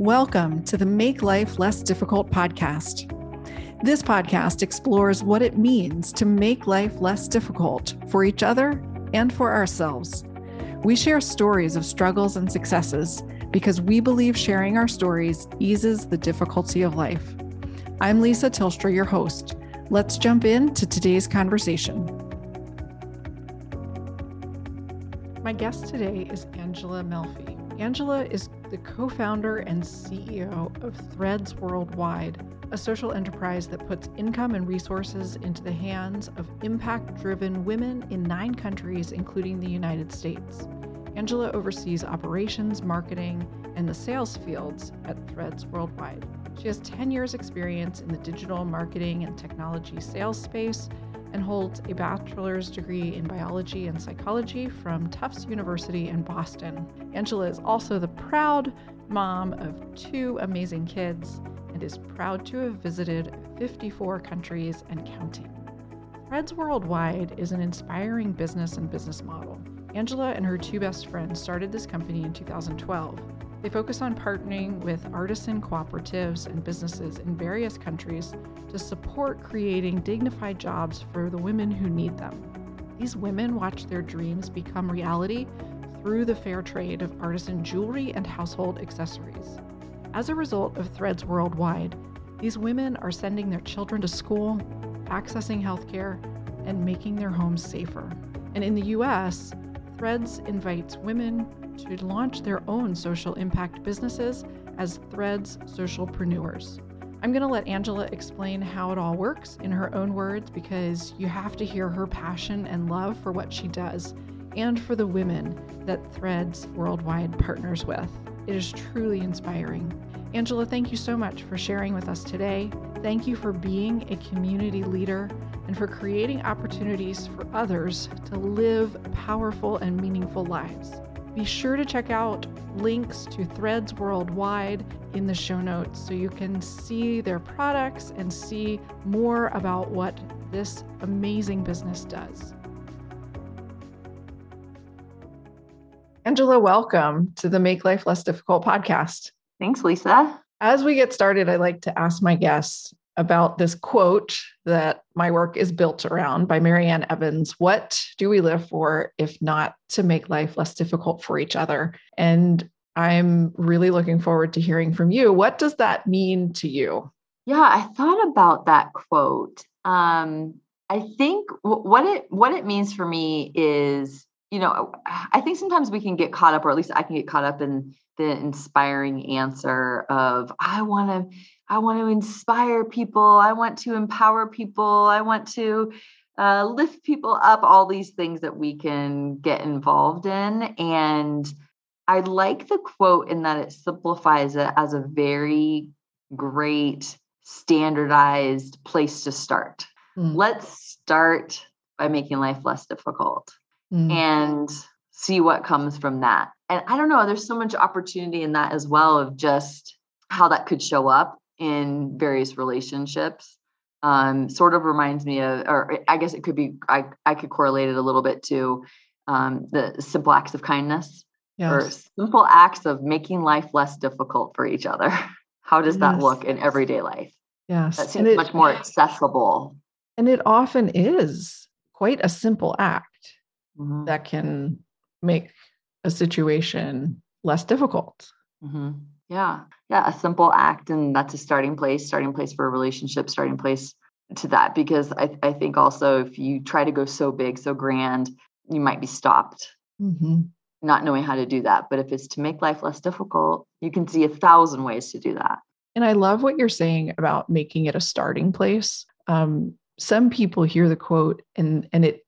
Welcome to the Make Life Less Difficult podcast. This podcast explores what it means to make life less difficult for each other and for ourselves. We share stories of struggles and successes because we believe sharing our stories eases the difficulty of life. I'm Lisa Tilstra, your host. Let's jump into today's conversation. My guest today is Angela Melfi. Angela is the co founder and CEO of Threads Worldwide, a social enterprise that puts income and resources into the hands of impact driven women in nine countries, including the United States. Angela oversees operations, marketing, and the sales fields at Threads Worldwide. She has 10 years' experience in the digital marketing and technology sales space and holds a bachelor's degree in biology and psychology from Tufts University in Boston. Angela is also the proud mom of two amazing kids and is proud to have visited 54 countries and counting. Threads Worldwide is an inspiring business and business model. Angela and her two best friends started this company in 2012 they focus on partnering with artisan cooperatives and businesses in various countries to support creating dignified jobs for the women who need them. These women watch their dreams become reality through the fair trade of artisan jewelry and household accessories. As a result of Threads Worldwide, these women are sending their children to school, accessing healthcare, and making their homes safer. And in the US, Threads invites women to launch their own social impact businesses as Threads socialpreneurs. I'm going to let Angela explain how it all works in her own words because you have to hear her passion and love for what she does and for the women that Threads Worldwide partners with. It is truly inspiring. Angela, thank you so much for sharing with us today. Thank you for being a community leader and for creating opportunities for others to live powerful and meaningful lives. Be sure to check out links to Threads Worldwide in the show notes so you can see their products and see more about what this amazing business does. Angela, welcome to the Make Life Less Difficult podcast. Thanks, Lisa. As we get started, I like to ask my guests about this quote that my work is built around by Mary Ann Evans What do we live for if not to make life less difficult for each other? And I'm really looking forward to hearing from you. What does that mean to you? Yeah, I thought about that quote. Um, I think w- what it what it means for me is, you know, I think sometimes we can get caught up, or at least I can get caught up in the inspiring answer of I want to I want to inspire people. I want to empower people. I want to uh, lift people up, all these things that we can get involved in. And I like the quote in that it simplifies it as a very great standardized place to start. Mm. Let's start by making life less difficult mm. and see what comes from that. And I don't know, there's so much opportunity in that as well of just how that could show up in various relationships um, sort of reminds me of, or I guess it could be, I, I could correlate it a little bit to um, the simple acts of kindness yes. or simple acts of making life less difficult for each other. How does yes. that look in everyday life? Yes. That seems it, much more accessible. And it often is quite a simple act mm-hmm. that can make a situation less difficult. Mm-hmm. Yeah. Yeah. A simple act. And that's a starting place, starting place for a relationship, starting place to that. Because I, I think also if you try to go so big, so grand, you might be stopped. Mm-hmm. Not knowing how to do that. But if it's to make life less difficult, you can see a thousand ways to do that. And I love what you're saying about making it a starting place. Um, some people hear the quote and and it it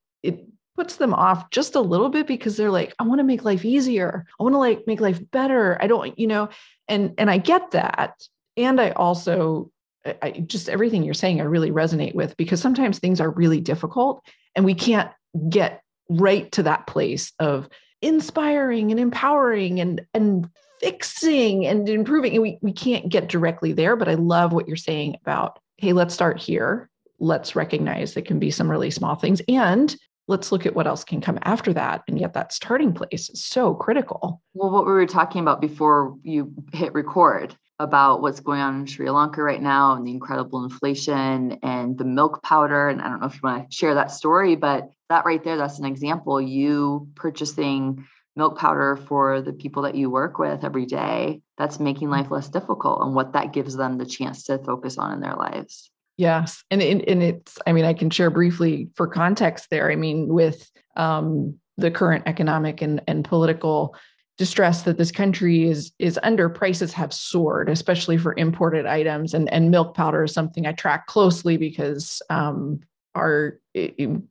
puts them off just a little bit because they're like i want to make life easier. I want to like make life better. I don't you know and and i get that. And i also I, just everything you're saying i really resonate with because sometimes things are really difficult and we can't get right to that place of inspiring and empowering and and fixing and improving. And we, we can't get directly there but i love what you're saying about hey let's start here. Let's recognize there can be some really small things. And let's look at what else can come after that and yet that starting place is so critical well what we were talking about before you hit record about what's going on in Sri Lanka right now and the incredible inflation and the milk powder. And I don't know if you want to share that story, but that right there, that's an example. You purchasing milk powder for the people that you work with every day, that's making mm. life less difficult and what that gives them the chance to focus on in their lives. Yes. And, and, and it's, I mean, I can share briefly for context there. I mean, with um, the current economic and, and political distress that this country is is under prices have soared especially for imported items and and milk powder is something i track closely because um, our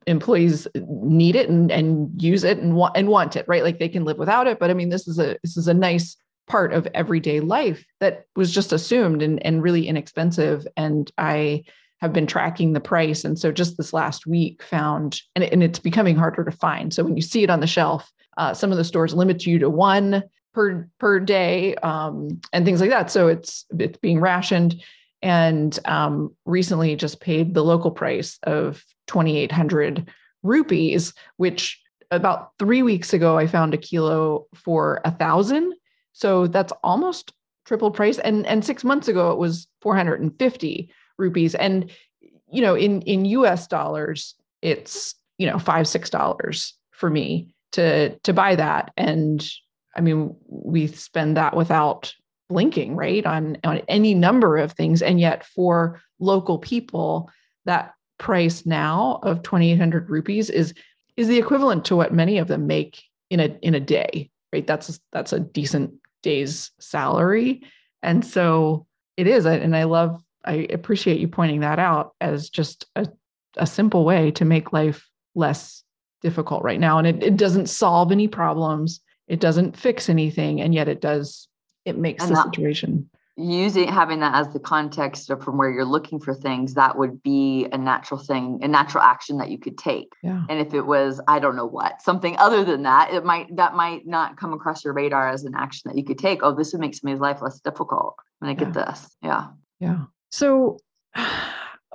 employees need it and, and use it and want and want it right like they can live without it but i mean this is a this is a nice part of everyday life that was just assumed and, and really inexpensive and i have been tracking the price and so just this last week found and, and it's becoming harder to find so when you see it on the shelf uh, some of the stores limit you to one per per day um, and things like that. So it's it's being rationed. And um, recently, just paid the local price of twenty eight hundred rupees, which about three weeks ago I found a kilo for a thousand. So that's almost triple price. And and six months ago it was four hundred and fifty rupees. And you know, in in U.S. dollars, it's you know five six dollars for me to to buy that and i mean we spend that without blinking right on on any number of things and yet for local people that price now of 2800 rupees is is the equivalent to what many of them make in a in a day right that's that's a decent day's salary. And so it is and i love i appreciate you pointing that out as just a, a simple way to make life less difficult right now. And it, it doesn't solve any problems. It doesn't fix anything. And yet it does it makes and the situation using having that as the context of from where you're looking for things that would be a natural thing a natural action that you could take yeah. and if it was i don't know what something other than that it might that might not come across your radar as an action that you could take oh this would make somebody's life less difficult when i yeah. get this yeah yeah so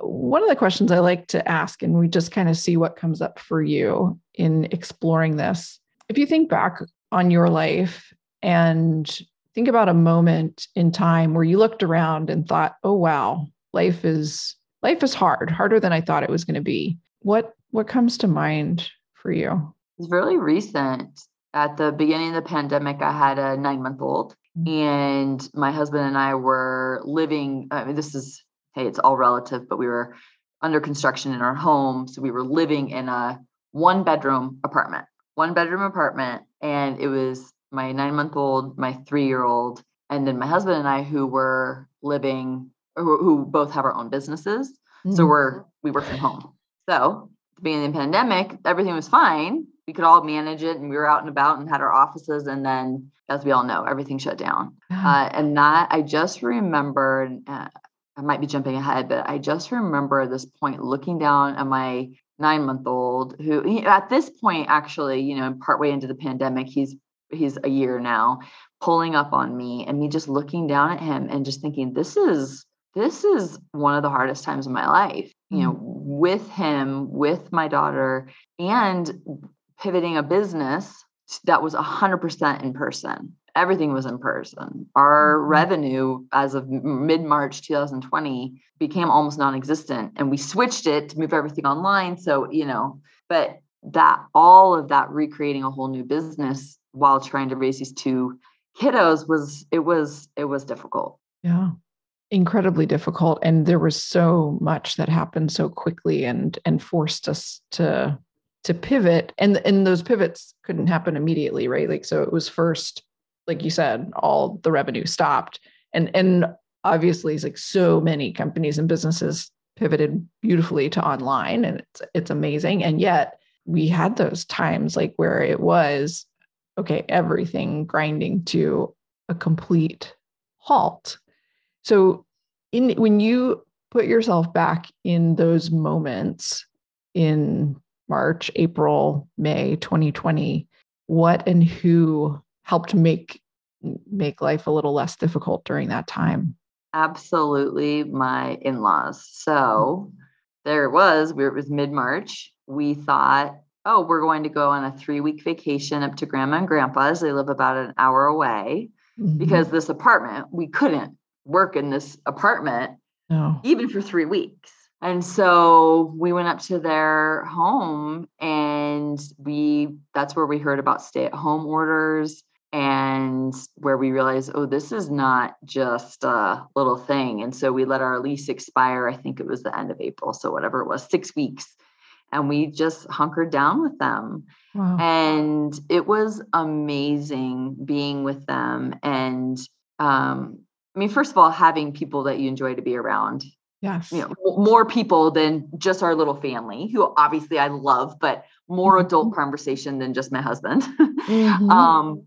one of the questions I like to ask, and we just kind of see what comes up for you in exploring this. If you think back on your life and think about a moment in time where you looked around and thought, "Oh wow, life is life is hard, harder than I thought it was going to be." What what comes to mind for you? It's really recent. At the beginning of the pandemic, I had a nine month old, mm-hmm. and my husband and I were living. I mean, this is hey, it's all relative, but we were under construction in our home. So we were living in a one bedroom apartment, one bedroom apartment. And it was my nine month old, my three year old, and then my husband and I who were living, who, who both have our own businesses. Mm-hmm. So we're, we work from home. So beginning in the pandemic, everything was fine. We could all manage it and we were out and about and had our offices. And then, as we all know, everything shut down. Uh, and that I just remembered, uh, I might be jumping ahead, but I just remember this point looking down at my nine month old who at this point actually you know partway into the pandemic he's he's a year now pulling up on me and me just looking down at him and just thinking this is this is one of the hardest times of my life you know mm. with him with my daughter and pivoting a business that was 100% in person everything was in person. Our mm-hmm. revenue as of mid March 2020 became almost non existent. And we switched it to move everything online. So, you know, but that all of that recreating a whole new business while trying to raise these two kiddos was, it was, it was difficult. Yeah. Incredibly difficult. And there was so much that happened so quickly and, and forced us to, to pivot and and those pivots couldn't happen immediately right like so it was first like you said, all the revenue stopped. And and obviously it's like so many companies and businesses pivoted beautifully to online and it's it's amazing. And yet we had those times like where it was okay, everything grinding to a complete halt. So in when you put yourself back in those moments in March, April, May 2020, what and who helped make make life a little less difficult during that time? Absolutely, my in-laws. So there it was. It was mid-March. We thought, oh, we're going to go on a three-week vacation up to Grandma and Grandpa's. They live about an hour away. Mm-hmm. Because this apartment, we couldn't work in this apartment, no. even for three weeks. And so we went up to their home and we that's where we heard about stay at home orders and where we realized, oh, this is not just a little thing. And so we let our lease expire. I think it was the end of April. So whatever it was, six weeks. And we just hunkered down with them. Wow. And it was amazing being with them. And um, I mean, first of all, having people that you enjoy to be around. Yes. You know, more people than just our little family, who obviously I love, but more mm-hmm. adult conversation than just my husband. Mm-hmm. um,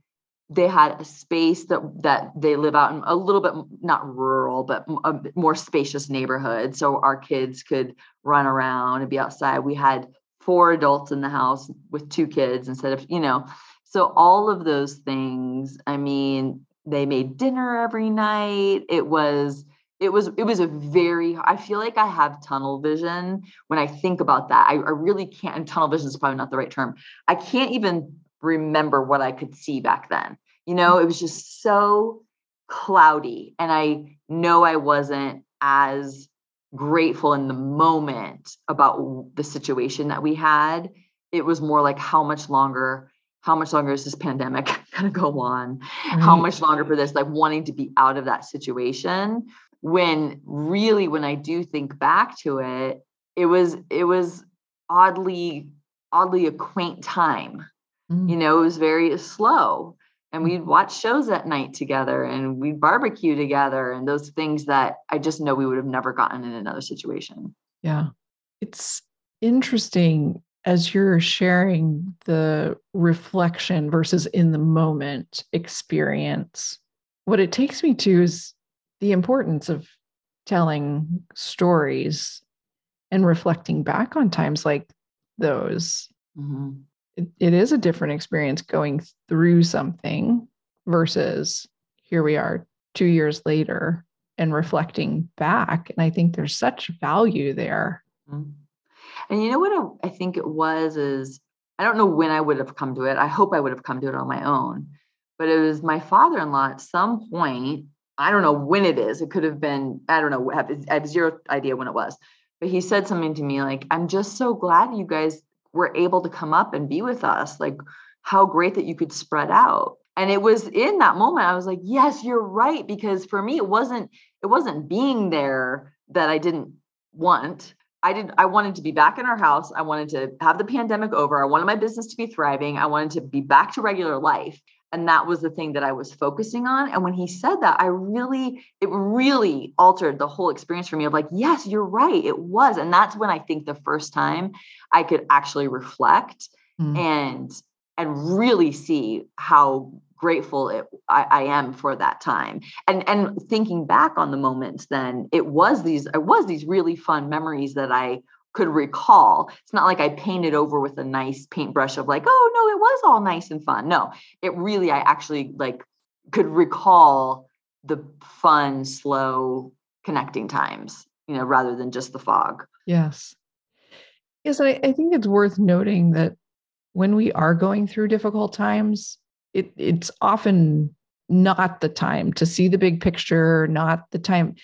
they had a space that that they live out in a little bit not rural but a more spacious neighborhood so our kids could run around and be outside. We had four adults in the house with two kids instead of you know. So all of those things i mean they made dinner every night. It was it was it was a very i feel like i have tunnel vision when i think about that. I, I really can't and tunnel vision is probably not the right term. I can't even remember what I could see back then. You know, mm-hmm. it was just so cloudy. And I know I wasn't as grateful in the moment about the situation that we had. It was more like, how much longer? How much longer is this pandemic going to go on? Right. How mm-hmm. much longer for this? Like wanting to be out of that situation. When really, when I do think back to it, it was, it was oddly, oddly a quaint time Mm. You know, it was very slow. And we'd mm. watch shows at night together and we'd barbecue together and those things that I just know we would have never gotten in another situation. Yeah. It's interesting as you're sharing the reflection versus in the moment experience. What it takes me to is the importance of telling stories and reflecting back on times like those. Mm-hmm it, it is a different experience going through something versus here we are two years later and reflecting back. And I think there's such value there. Mm-hmm. And you know what I think it was is I don't know when I would have come to it. I hope I would have come to it on my own. But it was my father-in-law at some point. I don't know when it is. It could have been, I don't know, I I have zero idea when it was. But he said something to me like, I'm just so glad you guys were able to come up and be with us. Like, how great that you could spread out. And it was in that moment, I was like, yes, you're right. Because for me, it wasn't, it wasn't being there that I didn't want. I didn't I wanted to be back in our house. I wanted to have the pandemic over. I wanted my business to be thriving. I wanted to be back to regular life and that was the thing that i was focusing on and when he said that i really it really altered the whole experience for me of like yes you're right it was and that's when i think the first time i could actually reflect mm. and and really see how grateful it, I, I, am for that time and and thinking back on the moments then it was these it was these really fun memories that i could recall. It's not like I painted over with a nice paintbrush of like, oh no, it was all nice and fun. No, it really, I actually like could recall the fun, slow connecting times, you know, rather than just the fog. Yes. Yes, I, I think it's worth noting that when we are going through difficult times, it, it's often not the time to see the big picture, not the time.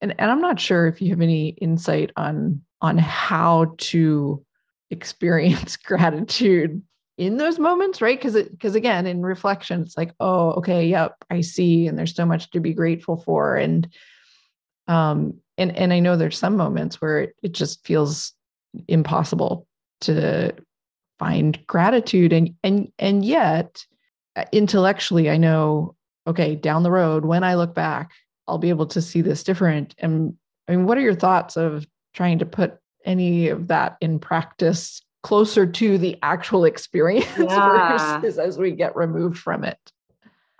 And, and I'm not sure if you have any insight on on how to experience gratitude in those moments right? Because it because again in reflection it's like oh okay yep i see and there's so much to be grateful for and um and and i know there's some moments where it, it just feels impossible to find gratitude and and and yet uh, intellectually i know okay down the road when i look back i'll be able to see this different and i mean what are your thoughts of trying to put any of that in practice closer to the actual experience yeah. versus as we get removed from it.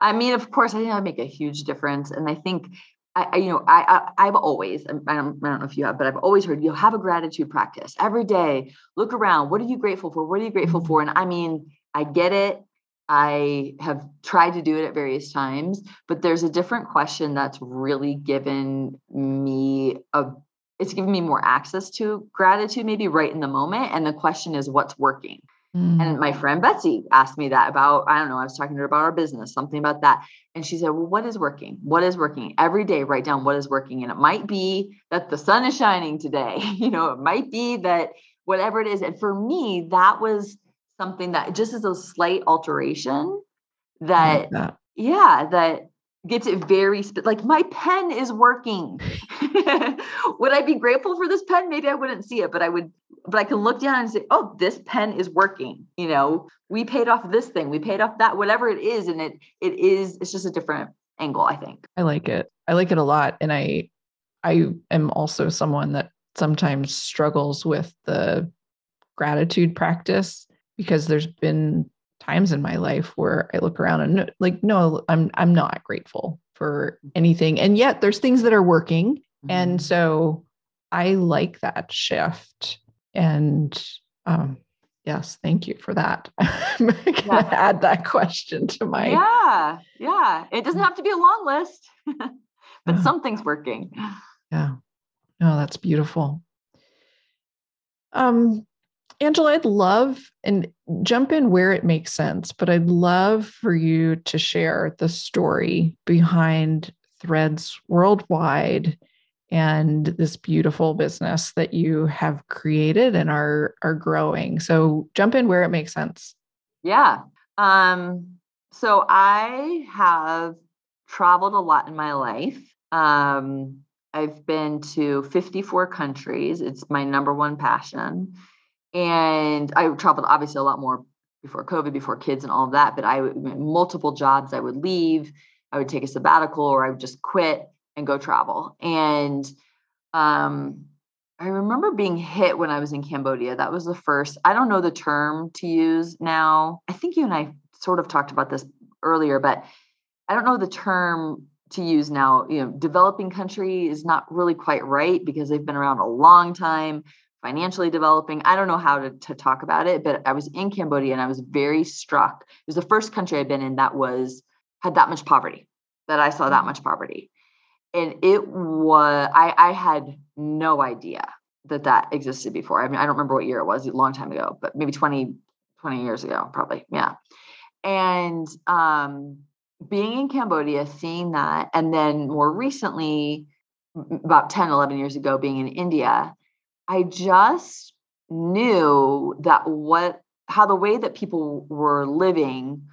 I mean, of course, I think that would make a huge difference. And I think, I, I you know, I, I have always, I don't, I don't know if you have, but I've always heard you have a gratitude practice every day. Look around. What are you grateful for? What are you grateful mm-hmm. for? And I mean, I get it. I have tried to do it at various times, but there's a different question that's really given me a it's given me more access to gratitude maybe right in the moment and the question is what's working Mm. And my friend Betsy asked me that about, I don't know, I was talking to her about our business, something about that. And she said, Well, what is working? What is working? Every day, write down what is working. And it might be that the sun is shining today. you know, it might be that whatever it is. And for me, that was something that just as a slight alteration that, that. yeah, that gets it very sp- like my pen is working. would I be grateful for this pen? Maybe I wouldn't see it, but I would but I can look down and say, "Oh, this pen is working." You know, we paid off this thing, we paid off that whatever it is and it it is it's just a different angle, I think. I like it. I like it a lot and I I am also someone that sometimes struggles with the gratitude practice because there's been times in my life where I look around and like, no, I'm I'm not grateful for anything. And yet there's things that are working. Mm-hmm. And so I like that shift. And um, yes, thank you for that. I'm gonna yeah. add that question to my Yeah, yeah. It doesn't have to be a long list, but uh, something's working. Yeah. No, that's beautiful. Um, Angela, I'd love and jump in where it makes sense, but I'd love for you to share the story behind Threads Worldwide and this beautiful business that you have created and are are growing. So jump in where it makes sense. Yeah. Um, so I have traveled a lot in my life. Um, I've been to 54 countries. It's my number one passion and I traveled obviously a lot more before COVID, before kids and all of that. But I multiple jobs I would leave, I would take a sabbatical, or I would just quit and go travel. And um, I remember being hit when I was in Cambodia. That was the first. I don't know the term to use now. I think you and I sort of talked about this earlier, but I don't know the term to use now. You know, developing country is not really quite right because they've been around a long time financially developing. I don't know how to, to talk about it, but I was in Cambodia and I was very struck. It was the first country I'd been in that was had that much poverty, that I saw that mm-hmm. much poverty. And it was, I, I had no idea that that existed before. I mean, I don't remember what year it was, a long time ago, but maybe 20, 20 years ago, probably. Yeah. And um, being in Cambodia, seeing that, and then more recently, about 10, 11 years ago, being in India, I just knew that what how the way that people were living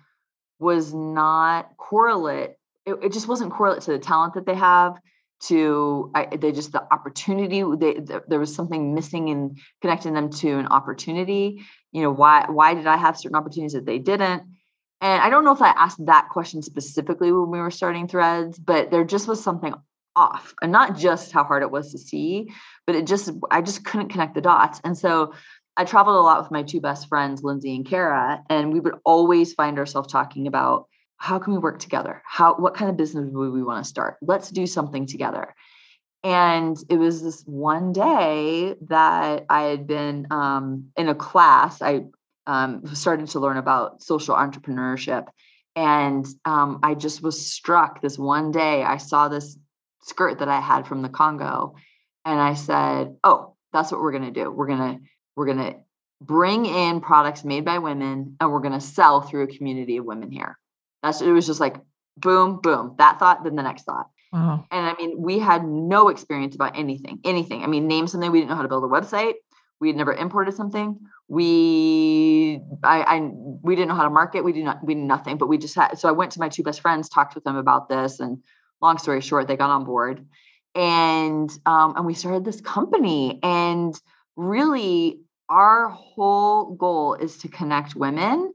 was not correlate it, it just wasn't correlate to the talent that they have to I, they just the opportunity they, the, there was something missing in connecting them to an opportunity. You know why why did i have certain opportunities that they didn't? And i don't know if i asked that question specifically when we were starting threads but there just was something off and not just how hard it was to see but it just i just couldn't connect the dots. And so i traveled a lot with my two best friends lindsay and kara and we would always find ourselves talking about how can we work together? How what kind of business would we want to start? Let's do something together. And it was this one day that i had been um, in a class i um, started to learn about social entrepreneurship and um, i just was struck this one day i saw this skirt that I had from the Congo. And I said, "Oh, that's what we're going to do. We're going to we're going to bring in products made by women and we're going to sell through a community of women here." That's it was just like boom, boom. That thought, then the next thought. Wow. And I mean, we had no experience about anything, anything. I mean, name something we didn't know how to build a website. We had never imported something. We, I, I, we didn't know how to market. We did not, we did nothing. But we just had. So I went to my two best friends, talked with them about this, and long story short, they got on board and um, and we started this company. And really, our whole goal is to connect women.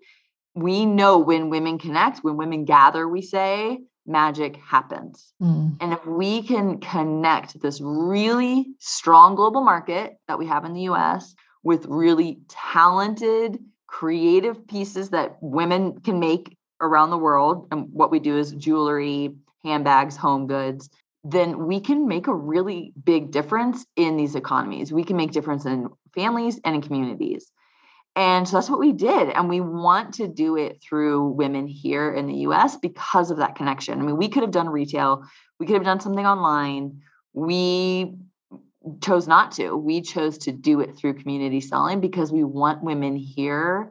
We know when women connect, when women gather, we say magic happens. Mm. And if we can connect this really strong global market that we have in the US with really talented, creative pieces that women can make around the world, and what we do is jewelry, handbags, home goods, then we can make a really big difference in these economies. We can make difference in families and in communities. And so that's what we did. And we want to do it through women here in the US because of that connection. I mean, we could have done retail, we could have done something online. We chose not to. We chose to do it through community selling because we want women here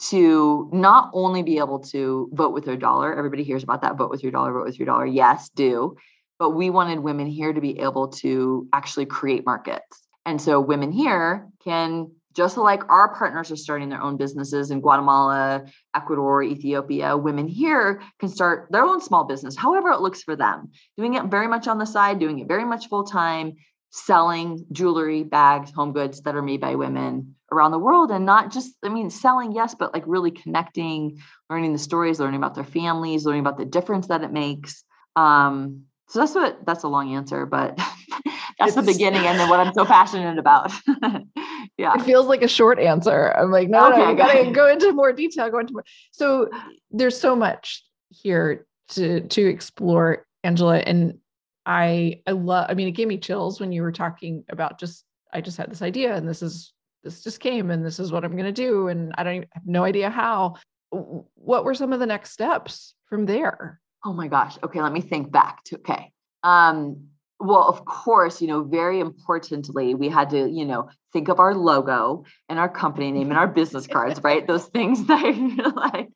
to not only be able to vote with their dollar, everybody hears about that vote with your dollar, vote with your dollar. Yes, do. But we wanted women here to be able to actually create markets. And so women here can just like our partners are starting their own businesses in Guatemala, Ecuador, Ethiopia, women here can start their own small business, however it looks for them, doing it very much on the side, doing it very much full time, selling jewelry, bags, home goods that are made by women around the world. And not just, I mean, selling, yes, but like really connecting, learning the stories, learning about their families, learning about the difference that it makes. Um, so that's what that's a long answer, but that's it's, the beginning and then what I'm so passionate about. yeah. It feels like a short answer. I'm like, no, okay, no, you gotta go into more detail, go into more. So there's so much here to to explore, Angela. And I I love, I mean, it gave me chills when you were talking about just I just had this idea and this is this just came and this is what I'm gonna do. And I don't even have no idea how. What were some of the next steps from there? Oh my gosh. Okay, let me think back to okay. Um, well, of course, you know, very importantly, we had to, you know, think of our logo and our company name and our business cards, right? Those things that you're like,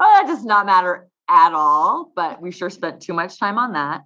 oh, that does not matter at all. But we sure spent too much time on that.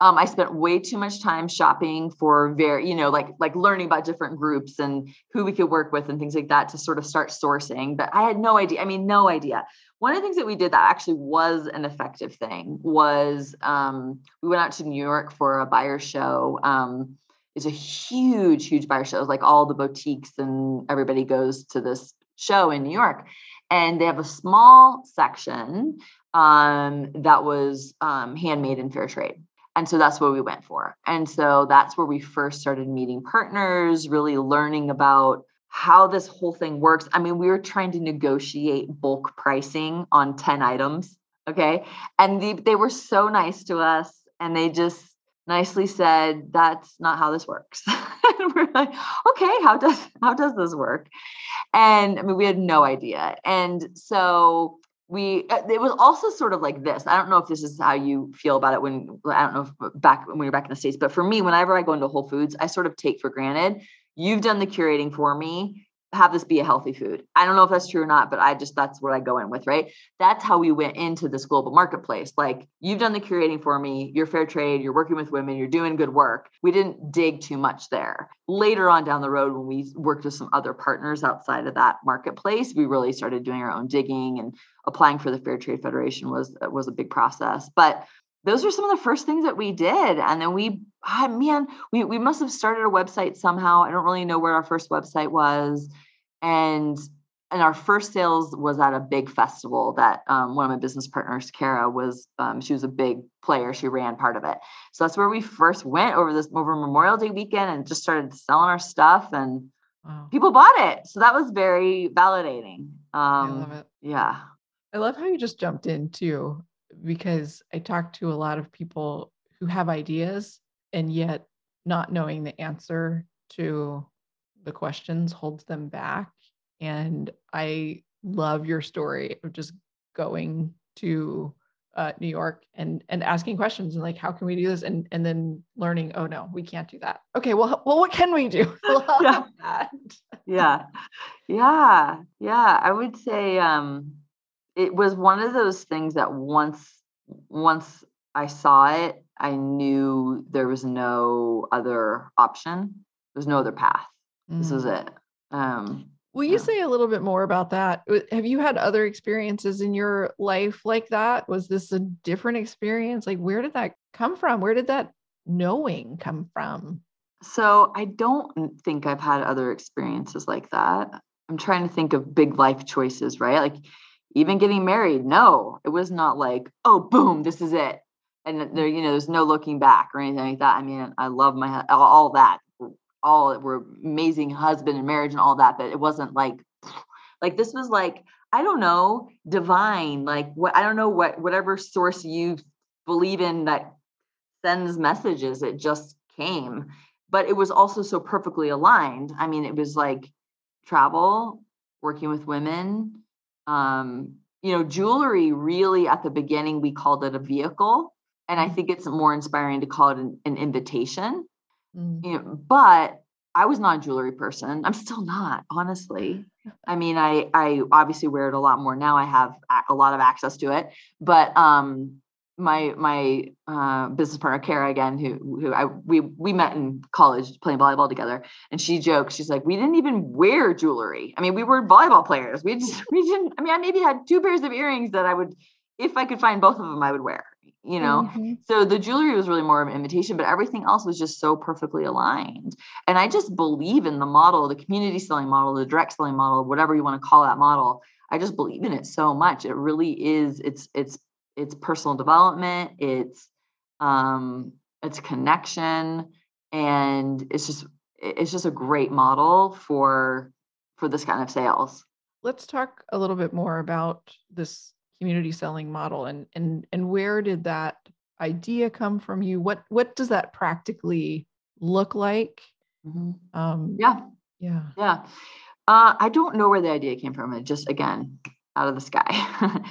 Um, I spent way too much time shopping for very, you know, like like learning about different groups and who we could work with and things like that to sort of start sourcing. But I had no idea. I mean, no idea. One of the things that we did that actually was an effective thing was um, we went out to New York for a buyer show. Um, it's a huge, huge buyer show. It's like all the boutiques and everybody goes to this show in New York, and they have a small section um, that was um, handmade and fair trade and so that's what we went for. And so that's where we first started meeting partners really learning about how this whole thing works. I mean we were trying to negotiate bulk pricing on 10 items okay? And the, they were so nice to us and they just nicely said that's not how this works. And we're like okay how does how does this work? And i mean we had no idea. And so we uh, it was also sort of like this i don't know if this is how you feel about it when i don't know back when you're back in the states but for me whenever i go into whole foods i sort of take for granted you've done the curating for me have this be a healthy food. I don't know if that's true or not, but I just that's what I go in with, right? That's how we went into this global marketplace. Like you've done the curating for me, you're fair trade, you're working with women, you're doing good work. We didn't dig too much there. Later on down the road, when we worked with some other partners outside of that marketplace, we really started doing our own digging and applying for the Fair Trade Federation was was a big process. But those are some of the first things that we did. And then we, oh man, we, we must have started a website somehow. I don't really know where our first website was. And and our first sales was at a big festival that um, one of my business partners, Kara, was um, she was a big player. She ran part of it. So that's where we first went over this over Memorial Day weekend and just started selling our stuff and wow. people bought it. So that was very validating. Um, I love it. Yeah. I love how you just jumped into because I talk to a lot of people who have ideas and yet not knowing the answer to the questions holds them back. And I love your story of just going to uh, New York and and asking questions and like how can we do this? And and then learning oh no we can't do that. Okay well well what can we do? Yeah. yeah. Yeah. Yeah. I would say um it was one of those things that once once I saw it, I knew there was no other option. There's no other path. Mm. This is mm. it. Um, Will you yeah. say a little bit more about that? Have you had other experiences in your life like that? Was this a different experience? Like, where did that come from? Where did that knowing come from? So, I don't think I've had other experiences like that. I'm trying to think of big life choices, right? Like, even getting married no it was not like oh boom this is it. And there you know there's no looking back or anything like that. I mean i love my all that all were amazing husband and marriage and all that but it wasn't like like this was like i don't know divine like what i don't know what whatever source you believe in that sends messages it just came. But it was also so perfectly aligned. I mean it was like travel working with women um, you know, jewelry really at the beginning, we called it a vehicle. And I mm. think it's more inspiring to call it an, an invitation. Mm. You know, but I was not a jewelry person. I'm still not, honestly. I mean, I I obviously wear it a lot more now. I have a lot of access to it, but um, my my uh, business partner Kara again, who who I we we met in college playing volleyball together, and she jokes, she's like, we didn't even wear jewelry. I mean, we were volleyball players. We just we didn't. I mean, I maybe had two pairs of earrings that I would, if I could find both of them, I would wear. You know, mm-hmm. so the jewelry was really more of an invitation, but everything else was just so perfectly aligned. And I just believe in the model, the community selling model, the direct selling model, whatever you want to call that model. I just believe in it so much. It really is. It's it's it's personal development it's um it's connection and it's just it's just a great model for for this kind of sales. Let's talk a little bit more about this community selling model and and and where did that idea come from you? What what does that practically look like? Mm-hmm. um yeah. yeah. Yeah. Uh, i don't know where the idea came from it just again out of the sky,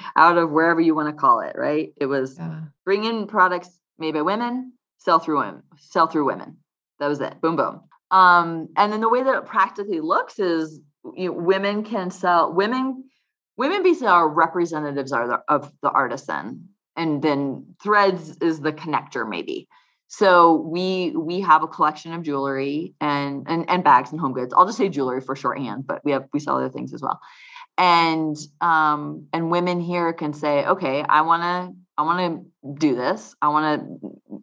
out of wherever you want to call it, right? It was yeah. bring in products made by women, sell through women, sell through women. That was it. Boom, boom. Um, and then the way that it practically looks is you know, women can sell women women basically are representatives are the, of the artisan and then threads is the connector maybe so we we have a collection of jewelry and and, and bags and home goods i'll just say jewelry for shorthand but we have we sell other things as well and um and women here can say okay i want to i want to do this. I want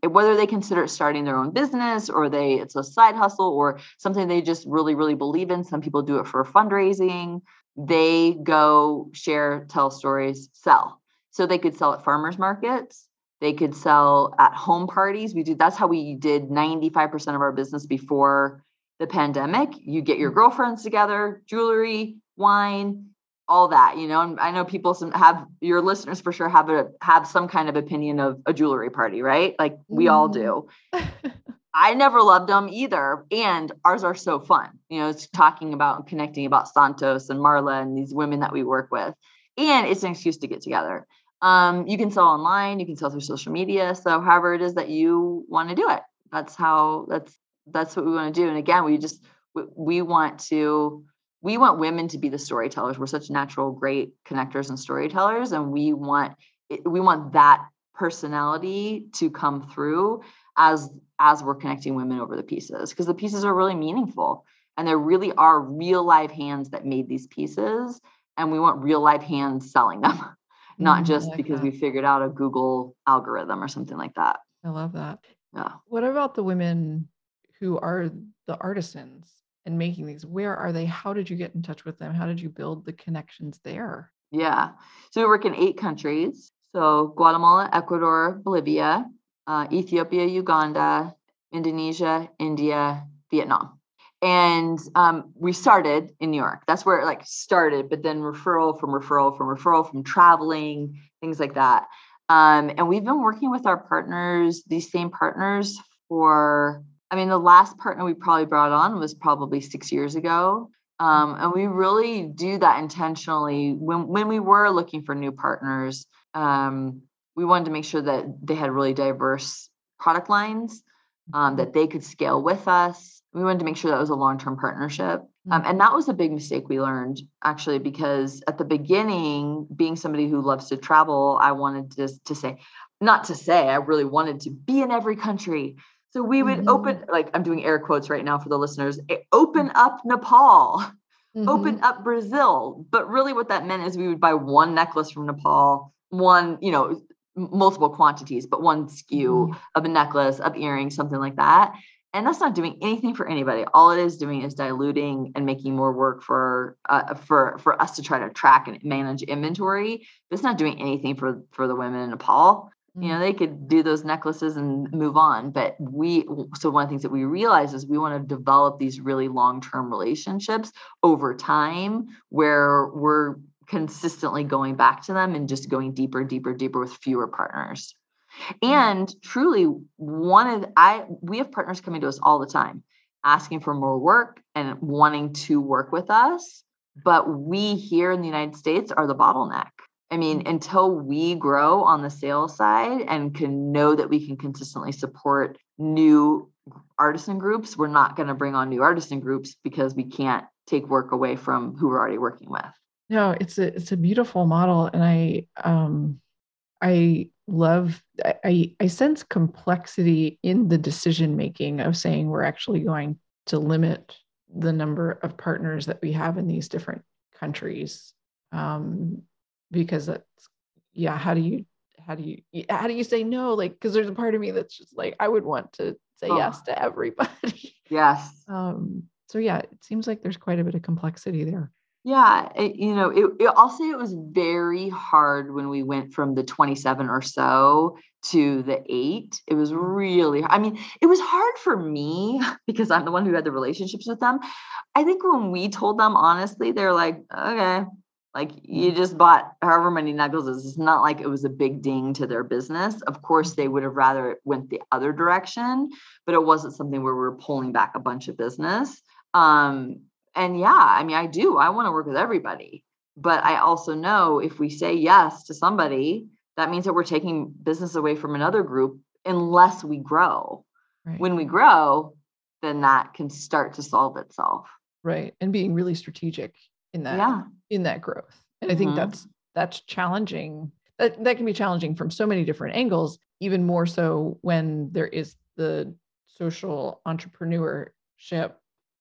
to whether they consider starting their own business or they it's a side hustle or something they just really really believe in. Some people do it for fundraising. They go share tell stories sell. So they could sell at farmers markets. They could sell at home parties. We do that's how we did 95% of our business before the pandemic. You get your mm. girlfriends together jewelry wine all that you know and i know people some have your listeners for sure have a have some kind of opinion of a jewelry party right? Like we mm. all do. I never loved them either and ours are so fun you know it's talking about and connecting about santos and marla and these women that we work with and it's an excuse to get together. Um, you can sell online you can sell through social media so however it is that you want to do it. That's how that's that's what we want to do and again we just we, we want to we want women to be the storytellers. We're such natural, great connectors and storytellers, and we want we want that personality to come through as as we're connecting women over the pieces because the pieces are really meaningful and there really are real live hands that made these pieces and we want real live hands selling them not mm, just like because that. we figured out a google algorithm or something like that i love that yeah what about the women who are the artisans and making these where are they? How did you get in touch with them? How did you build the connections there? Yeah. So we work in eight countries. So guatemala ecuador bolivia uh, ethiopia uganda indonesia india vietnam. And um, we started in new york. That's where it like started but then referral from referral from referral from traveling things like that. Um, and we've been working with our partners these same partners for I mean, the last partner we probably brought on was probably six years ago. Um, and we really do that intentionally when, when we were looking for new partners. Um, we wanted to make sure that they had really diverse product lines, um, mm-hmm. that they could scale with us. We wanted to make sure that was a long term partnership. Um, mm-hmm. and that was a big mistake we learned actually, because at the beginning, being somebody who loves to travel, I wanted to, to say, not to say, I really wanted to be in every country. So we would mm-hmm. open, like I'm doing air quotes right now for the listeners, eh, open mm. up Nepal, mm-hmm. open up Brazil. But really, what that meant is we would buy one necklace from Nepal, one, you know, multiple quantities, but one SKU mm-hmm. of a necklace, of earrings, something like that. And that's not doing anything for anybody. All it is doing is diluting and making more work for uh, for for us to try to track and manage inventory. But it's not doing anything for for the women in Nepal you know mm. they could do those necklaces and move on but we so one of the things that we realize is we want to develop these really long-term relationships over time where we're consistently going back to them and just going deeper deeper deeper with fewer partners mm. and truly one of i we have partners coming to us all the time asking for more work and wanting to work with us but we here in the united states are the bottleneck I mean, until we grow on the sales side and can know that we can consistently support new artisan groups, we're not going to bring on new artisan groups because we can't take work away from who we're already working with. No, it's a it's a beautiful model, and I um I love I I sense complexity in the decision making of saying we're actually going to limit the number of partners that we have in these different countries um, because that's yeah how do you how do you how do you say no? Like because there's a part of me that's just like i would want to say oh. yes to everybody. Yes. Um so yeah it seems like there's quite a bit of complexity there. Yeah it, you know it, it, i'll say it was very hard when we went from the 27 or so to the eight. It was really i mean it was hard for me because i'm the one who had the relationships with them. I think when we told them honestly they're like okay like you just bought however many necklaces. It's not like it was a big ding to their business. Of course, they would have rather it went the other direction, but it wasn't something where we were pulling back a bunch of business. Um, and yeah, I mean, I do. I want to work with everybody, but I also know if we say yes to somebody, that means that we're taking business away from another group unless we grow. Right. When we grow, then that can start to solve itself. Right. And being really strategic in that yeah. In that growth. And I think mm-hmm. that's that's challenging. That that can be challenging from so many different angles, even more so when there is the social entrepreneurship,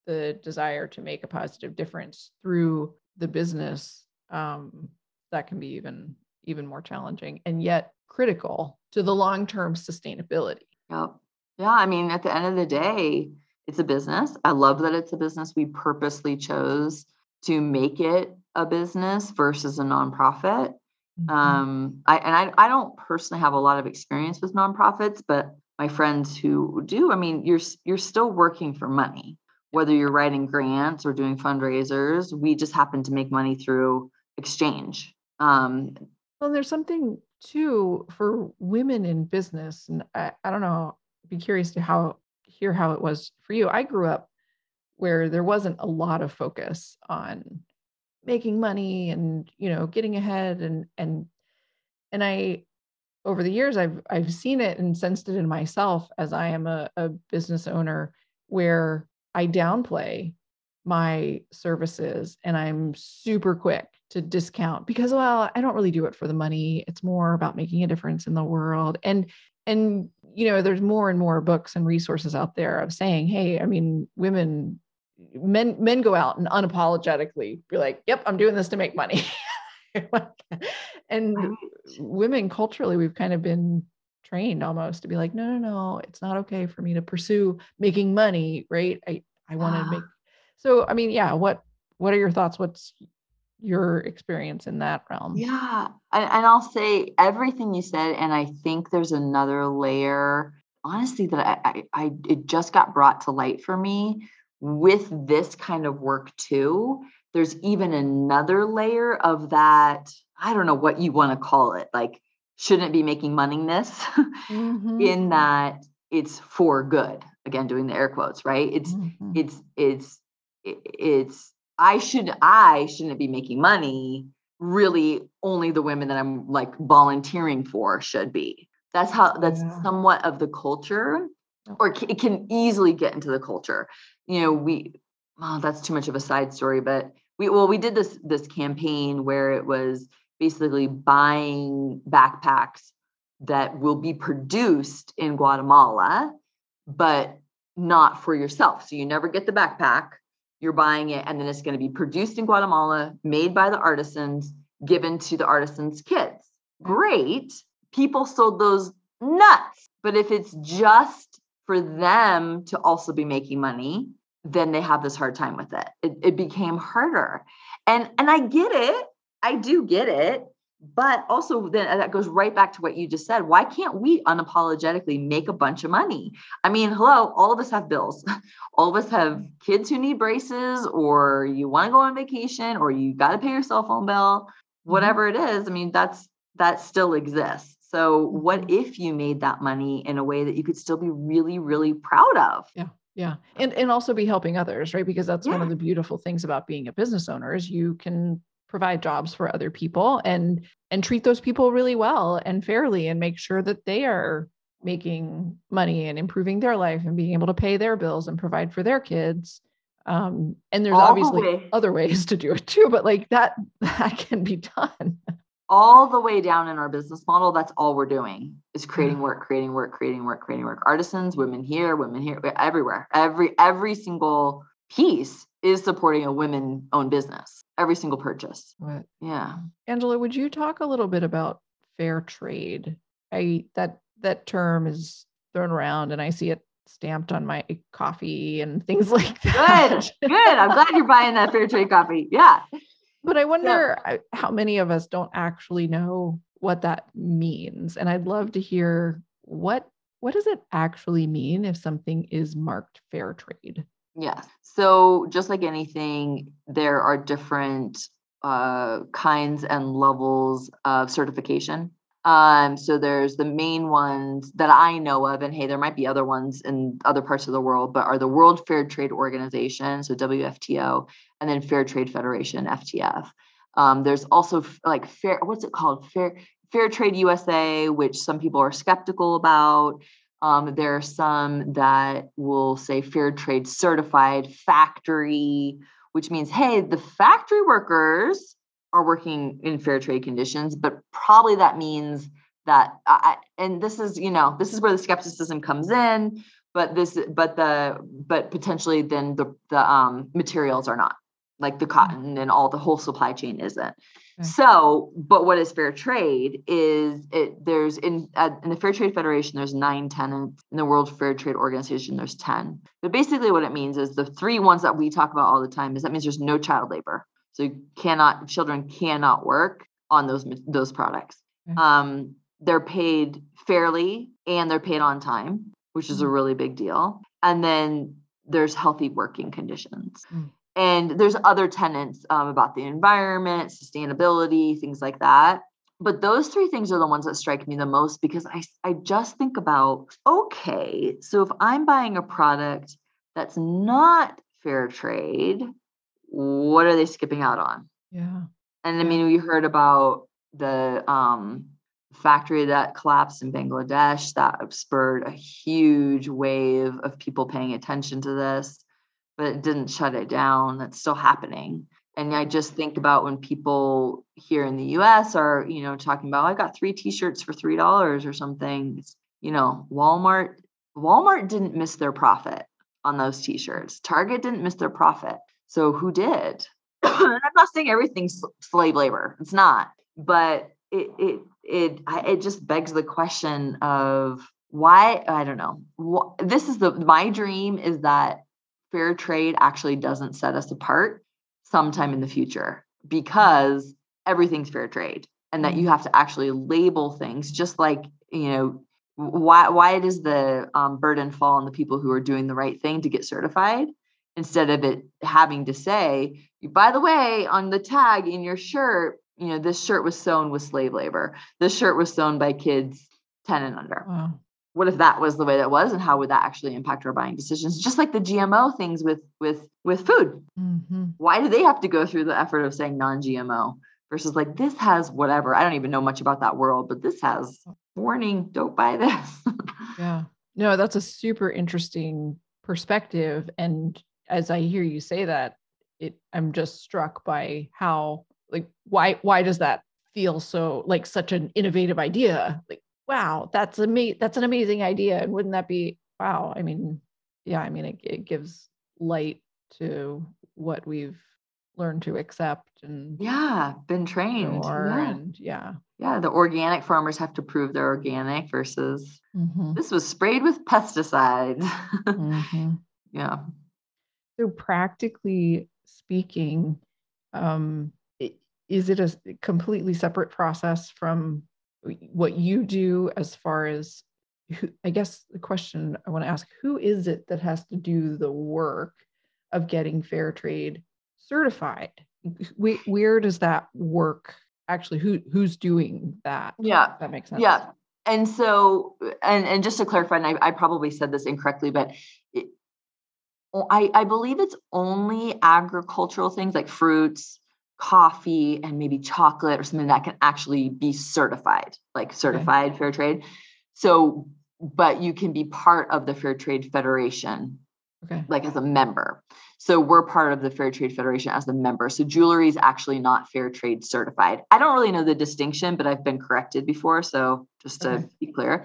the desire to make a positive difference through the business. Um, that can be even even more challenging and yet critical to the long-term sustainability. Yep. Yeah, I mean, at the end of the day, it's a business. I love that it's a business we purposely chose to make it a business versus a nonprofit. Mm-hmm. Um, I and I, I don't personally have a lot of experience with nonprofits, but my friends who do, I mean, you're you're still working for money, whether you're writing grants or doing fundraisers. We just happen to make money through exchange. Um, well, there's something too for women in business, and I, I don't know. Be curious to how hear how it was for you. I grew up where there wasn't a lot of focus on making money and you know getting ahead and and and i over the years i've i've seen it and sensed it in myself as i am a, a business owner where i downplay my services and i'm super quick to discount because well i don't really do it for the money. It's more about making a difference in the world. And and you know there's more and more books and resources out there of saying hey i mean women men men go out and unapologetically be like yep i'm doing this to make money and right. women culturally we've kind of been trained almost to be like no no no it's not okay for me to pursue making money right i i want to ah. make so i mean yeah what what are your thoughts what's your experience in that realm yeah and, and i'll say everything you said and i think there's another layer honestly that I, I, I it just got brought to light for me with this kind of work too, there's even another layer of that. I don't know what you want to call it. Like, shouldn't be making moneyness mm-hmm. in that it's for good. Again, doing the air quotes, right? It's mm-hmm. it's it's it's I should I shouldn't be making money. Really, only the women that I'm like volunteering for should be. That's how that's yeah. somewhat of the culture, or it can easily get into the culture you know, we well, that's too much of a side story, but we well, we did this this campaign where it was basically buying backpacks that will be produced in Guatemala, but not for yourself. So you never get the backpack, you're buying it, and then it's going to be produced in Guatemala, made by the artisans, given to the artisans' kids. Great. People sold those nuts. But if it's just for them to also be making money, then they have this hard time with it. It, it became harder. And and I get it. I do get it. But also then that goes right back to what you just said. Why can't we unapologetically make a bunch of money? I mean, hello, all of us have bills. All of us have kids who need braces, or you want to go on vacation, or you got to pay your cell phone bill, mm-hmm. whatever it is. I mean, that's that still exists. So, what if you made that money in a way that you could still be really, really proud of? Yeah. Yeah. And and also be helping others, right? Because that's yeah. one of the beautiful things about being a business owner is you can provide jobs for other people and and treat those people really well and fairly and make sure that they are making money and improving their life and being able to pay their bills and provide for their kids um, and there's all obviously the other ways to do it too but like that that can be done all the way down in our business model that's all we're doing is hmm. creating work creating work creating work creating work. Artisans women here women here everywhere. Every every single piece is supporting a women owned business. Every single purchase. Right. Yeah. Angela would you talk a little bit about fair trade? I that that term is thrown around and i see it stamped on my coffee and things like that. Good good. I'm glad you're buying that fair trade coffee. Yeah but i wonder yeah. how many of us don't actually know what that means and i'd love to hear what what does it actually mean if something is marked fair trade Yes. So just like anything, there are different uh, kinds and levels of certification. Um, so there's the main ones that I know of, and hey, there might be other ones in other parts of the world, but are the World Fair Trade Organization, so WFTO, and then Fair Trade Federation, FTF. Um, there's also like fair, what's it called? Fair Fair Trade USA, which some people are skeptical about. Um, there are some that will say fair trade certified factory, which means, hey, the factory workers are working in fair trade conditions, but probably that means that, I, and this is, you know, this is where the skepticism comes in, but this, but the, but potentially then the, the um, materials are not like the mm. cotton and all the whole supply chain isn't. So, but what is fair trade is it there's in uh, in the Fair Trade Federation there's nine tenants in the World Fair Trade Organization there's 10. But basically what it means is the three ones that we talk about all the time is that means there's no child labor. So you cannot children cannot work on those those products. Um they're paid fairly and they're paid on time, which is a mm. really big deal. And then there's healthy working conditions. Mm and there's other tenants um, about the environment sustainability things like that but those three things are the ones that strike me the most because I, I just think about okay so if i'm buying a product that's not fair trade what are they skipping out on yeah and i mean we heard about the um, factory that collapsed in bangladesh that spurred a huge wave of people paying attention to this but it didn't shut it down. That's still happening. And I just think about when people here in the US are, you know, talking about, I got three t-shirts for three dollars or something. It's, you know, Walmart, Walmart didn't miss their profit on those t-shirts. Target didn't miss their profit. So who did? I'm not saying everything's slave labor. It's not. But it it it it just begs the question of why I don't know. This is the my dream is that fair trade actually doesn't set us apart sometime in the future because everything's fair trade and that you mm-hmm. have to actually label things just like you know why why does the um, burden fall on the people who are doing the right thing to get certified instead of it having to say by the way on the tag in your shirt you know this shirt was sewn with slave labor. This shirt was sewn by kids 10 and under. Wow. What if that was the way that was and how would that actually impact our buying decisions? Just like the gmo things with with with food. Mm-hmm. why do they have to go through the effort of saying non-gmo versus like this has whatever? I don't even know much about that world but this has warning don't buy this. Yeah. No that's a super interesting perspective and as i hear you say that it i'm just struck by how like why why does that feel so like such an innovative idea like wow, that's a that's an amazing idea. And wouldn't that be wow? I mean, yeah, I mean, it, it gives light to what we've learned to accept and yeah, been trained. Yeah. And yeah. Yeah. The organic farmers have to prove they're organic versus mm-hmm. this was sprayed with pesticides. mm-hmm. Yeah. So practically speaking, um, is it a completely separate process from what you do as far as who, I guess the question I want to ask who is it that has to do the work of getting fair trade certified? Where does that work actually who who's doing that? Yeah. That makes sense. Yeah. And so and and just to clarify and I, I probably said this incorrectly but it, I, I believe it's only agricultural things like fruits, coffee and maybe chocolate or something that can actually be certified, like certified okay. fair trade. So, but you can be part of the Fair Trade Federation, okay. like as a member. So we're part of the Fair Trade Federation as a member. So jewelry is actually not fair trade certified. I don't really know the distinction, but I've been corrected before. So just to okay. be clear.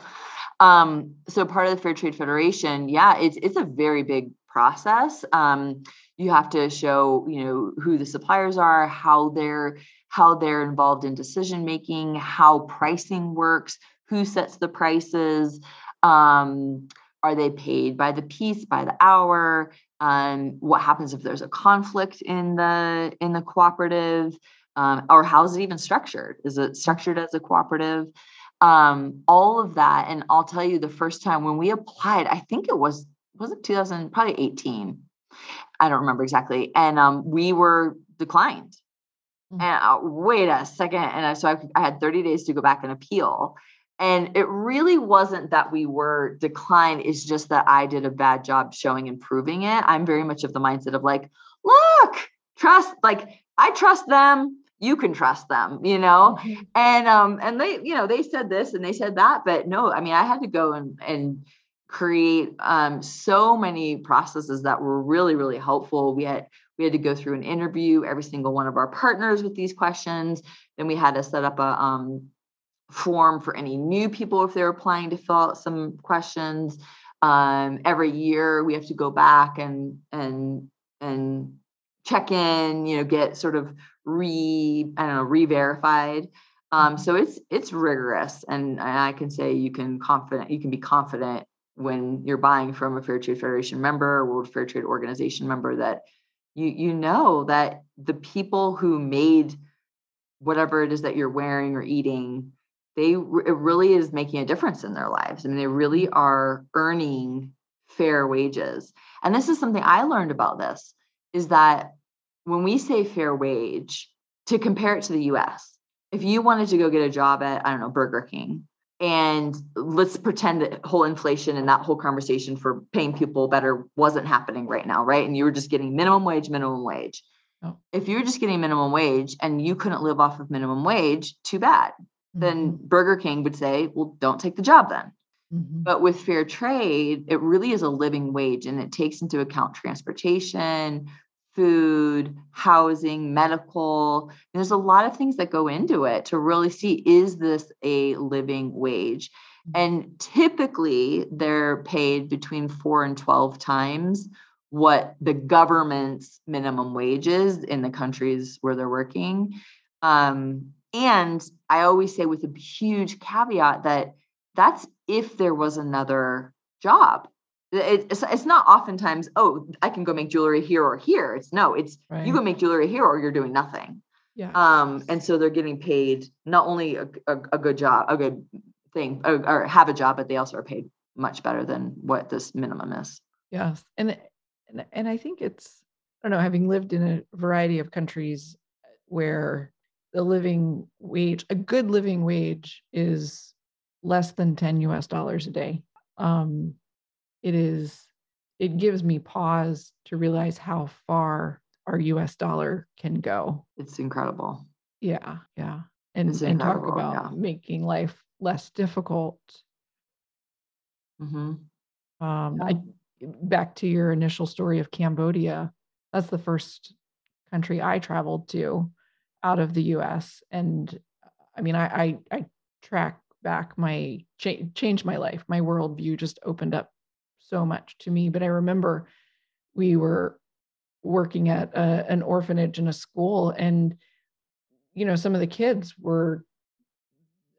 Um, so part of the Fair Trade Federation, yeah, it's it's a very big process. Um, you have to show you know who the suppliers are how they're how they're involved in decision making how pricing works who sets the prices um, are they paid by the piece by the hour um, what happens if there's a conflict in the in the cooperative um, or how is it even structured is it structured as a cooperative um, all of that and i'll tell you the first time when we applied i think it was was it 2000 probably 18 I don't remember exactly. And um, we were declined. Mm-hmm. And uh, wait a second. And I, so I, I had 30 days to go back and appeal. And it really wasn't that we were declined. It's just that I did a bad job showing and proving it. I'm very much of the mindset of like, look, trust, like I trust them. You can trust them, you know? Mm-hmm. And um, and they, you know, they said this and they said that, but no, I mean, I had to go and and create um, so many processes that were really really helpful. We had we had to go through an interview every single one of our partners with these questions. Then we had to set up a um, form for any new people if they're applying to fill out some questions. Um, every year we have to go back and and and check in you know get sort of re i don't know re-verified. Um, mm-hmm. so it's it's rigorous and, and i can say you can confident you can be confident when you're buying from a Fair Trade Federation member, World Fair Trade Organization member, that you you know that the people who made whatever it is that you're wearing or eating, they it really is making a difference in their lives. I mean, they really mm-hmm. are earning fair wages. And this is something I learned about this is that when we say fair wage, to compare it to the US, if you wanted to go get a job at, I don't know, Burger King, and let's pretend that whole inflation and that whole conversation for paying people better wasn't happening right now right and you were just getting minimum wage minimum wage oh. if you were just getting minimum wage and you couldn't live off of minimum wage too bad mm-hmm. then burger king would say well don't take the job then mm-hmm. but with fair trade it really is a living wage and it takes into account transportation food, housing, medical. There's a lot of things that go into it to really see is this a living wage? Mm-hmm. And typically they're paid between four and 12 times what the government's minimum wage is in the countries where they're working. Um, and I always say with a huge caveat that that's if there was another job it's, it's not oftentimes oh i can go make jewelry here or here. It's no it's right. you go make jewelry here or you're doing nothing. Yeah. Um and so they're getting paid not only a, a, a good job a good thing or, or, have a job but they also are paid much better than what this minimum is. Yes and and, and i think it's i don't know having lived in a variety of countries where the living wage a good living wage is less than 10 us dollars a day um it is it gives me pause to realize how far our US dollar can go. It's incredible. Yeah, yeah. And and talk about yeah. making life less difficult. Mm-hmm. Um, yeah. I back to your initial story of Cambodia. That's the first country I traveled to out of the US. And I mean, I I, I track back my cha- changed my life. My worldview just opened up so much to me. But I remember we were working at a, an orphanage and a school, and you know, some of the kids were,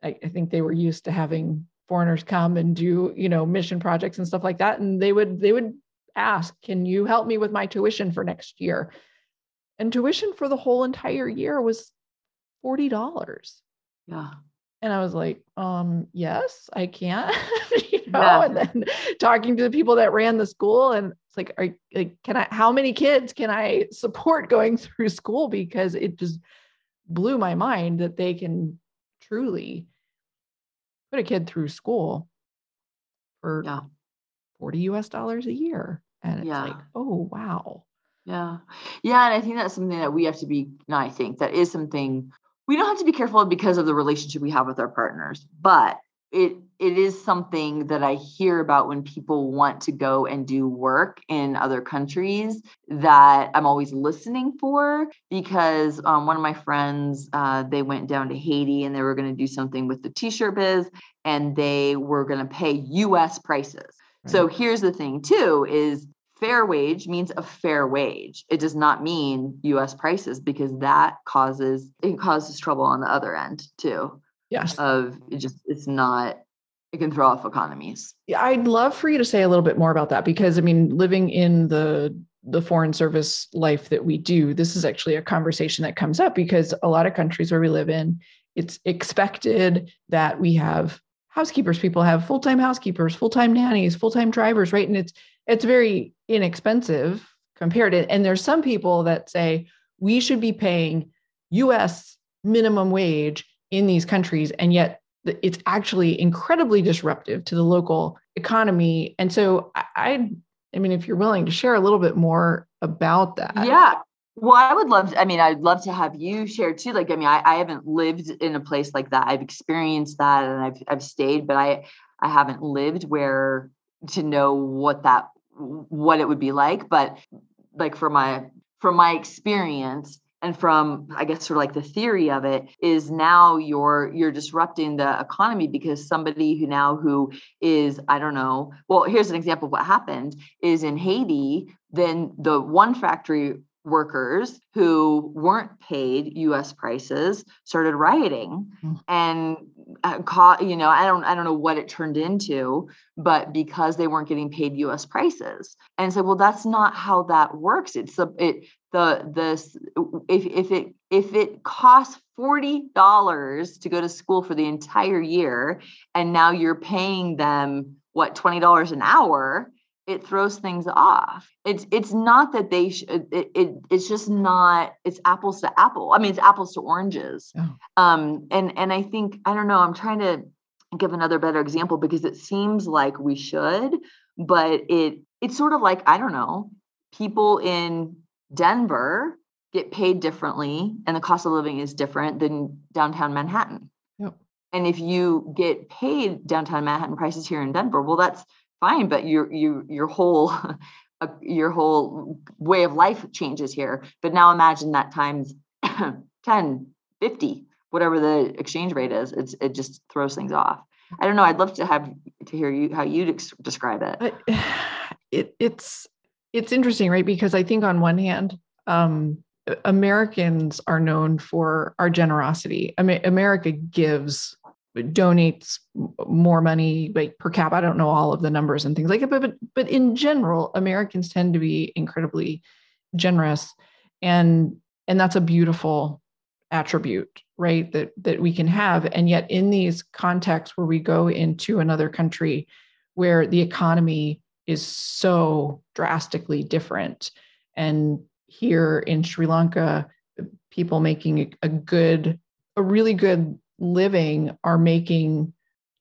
I, I think they were used to having foreigners come and do you know mission projects and stuff like that, and they would they would ask, "Can you help me with my tuition for next year?" And tuition for the whole entire year was forty dollars. Yeah. And I was like, um, yes, I can. know, yeah. and then talking to the people that ran the school, and it's like, are like, can I? How many kids can I support going through school? Because it just blew my mind that they can truly put a kid through school for yeah. 40 US dollars a year. And it's yeah. like, oh wow. Yeah. Yeah. And I think that's something that we have to be, no, I think that is something we don't have to be careful because of the relationship we have with our partners, but it it is something that I hear about when people want to go and do work in other countries that I'm always listening for because um, one of my friends uh, they went down to Haiti and they were going to do something with the t-shirt biz and they were going to pay U.S. prices. So here's the thing too is fair wage means a fair wage. It does not mean US prices because that causes it causes trouble on the other end too. Yes. Of it just it's not it can throw off economies. Yeah, I'd love for you to say a little bit more about that because I mean living in the the foreign service life that we do, this is actually a conversation that comes up because a lot of countries where we live in, it's expected that we have housekeepers people have full-time housekeepers full-time nannies full-time drivers right and it's it's very inexpensive compared to and there's some people that say we should be paying us minimum wage in these countries and yet it's actually incredibly disruptive to the local economy and so i i mean if you're willing to share a little bit more about that yeah well, I would love, to, I mean, I'd love to have you share too. Like, I mean, I, I haven't lived in a place like that. I've experienced that and I've, I've stayed, but I, I haven't lived where to know what that, what it would be like. But like for my, from my experience and from, I guess, sort of like the theory of it is now you're, you're disrupting the economy because somebody who now who is, I don't know, well, here's an example of what happened is in Haiti, then the one factory workers who weren't paid US prices started rioting mm. and uh, caught you know I don't I don't know what it turned into but because they weren't getting paid US prices and so well that's not how that works it's the it the this if if it if it costs $40 to go to school for the entire year and now you're paying them what $20 an hour it throws things off. It's it's not that they sh- it, it it's just not it's apples to apple. I mean it's apples to oranges. Oh. Um and and I think I don't know, I'm trying to give another better example because it seems like we should, but it it's sort of like I don't know, people in Denver get paid differently and the cost of living is different than downtown Manhattan. Yep. And if you get paid downtown Manhattan prices here in Denver, well that's fine but your you your whole uh, your whole way of life changes here but now imagine that times 10 50 whatever the exchange rate is it's it just throws things off i don't know i'd love to have to hear you how you describe it it it's it's interesting right because i think on one hand um americans are known for our generosity america gives donates more money like per cap. I don't know all of the numbers and things like that, but but but in general, Americans tend to be incredibly generous, and and that's a beautiful attribute, right? That that we can have. And yet, in these contexts where we go into another country where the economy is so drastically different, and here in Sri Lanka, people making a, good, a really good living are making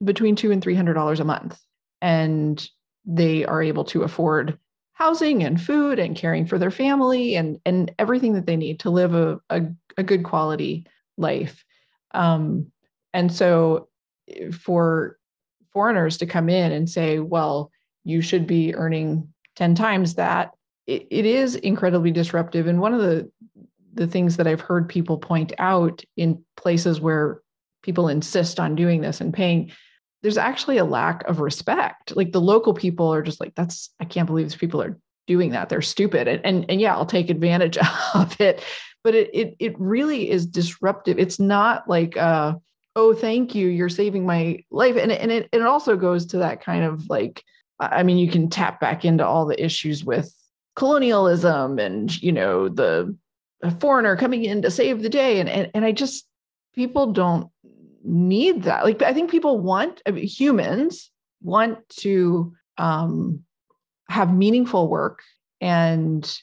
between two and three hundred dollars a month. And they are able to afford housing and food and caring for their family and and everything that they need to live a, a, a good quality life. Um, and so eh, for foreigners to come in and say well you should be earning 10 times that. It, it is incredibly disruptive. And one of the the things that i've heard people point out in places where people insist on doing this and paying there's actually a lack of respect. Like the local people are just like that's i can't believe these people are doing that. They're stupid. And and, and yeah i'll take advantage of it. But it, it it really is disruptive. It's not like uh oh thank you. You're saving my life. And, and it, it also goes to that kind of like i mean you can tap back into all the issues with colonialism and you know the foreigner coming in to save the day and and, and i just people don't need that. Like I think people want I mean, humans want to um, have meaningful work and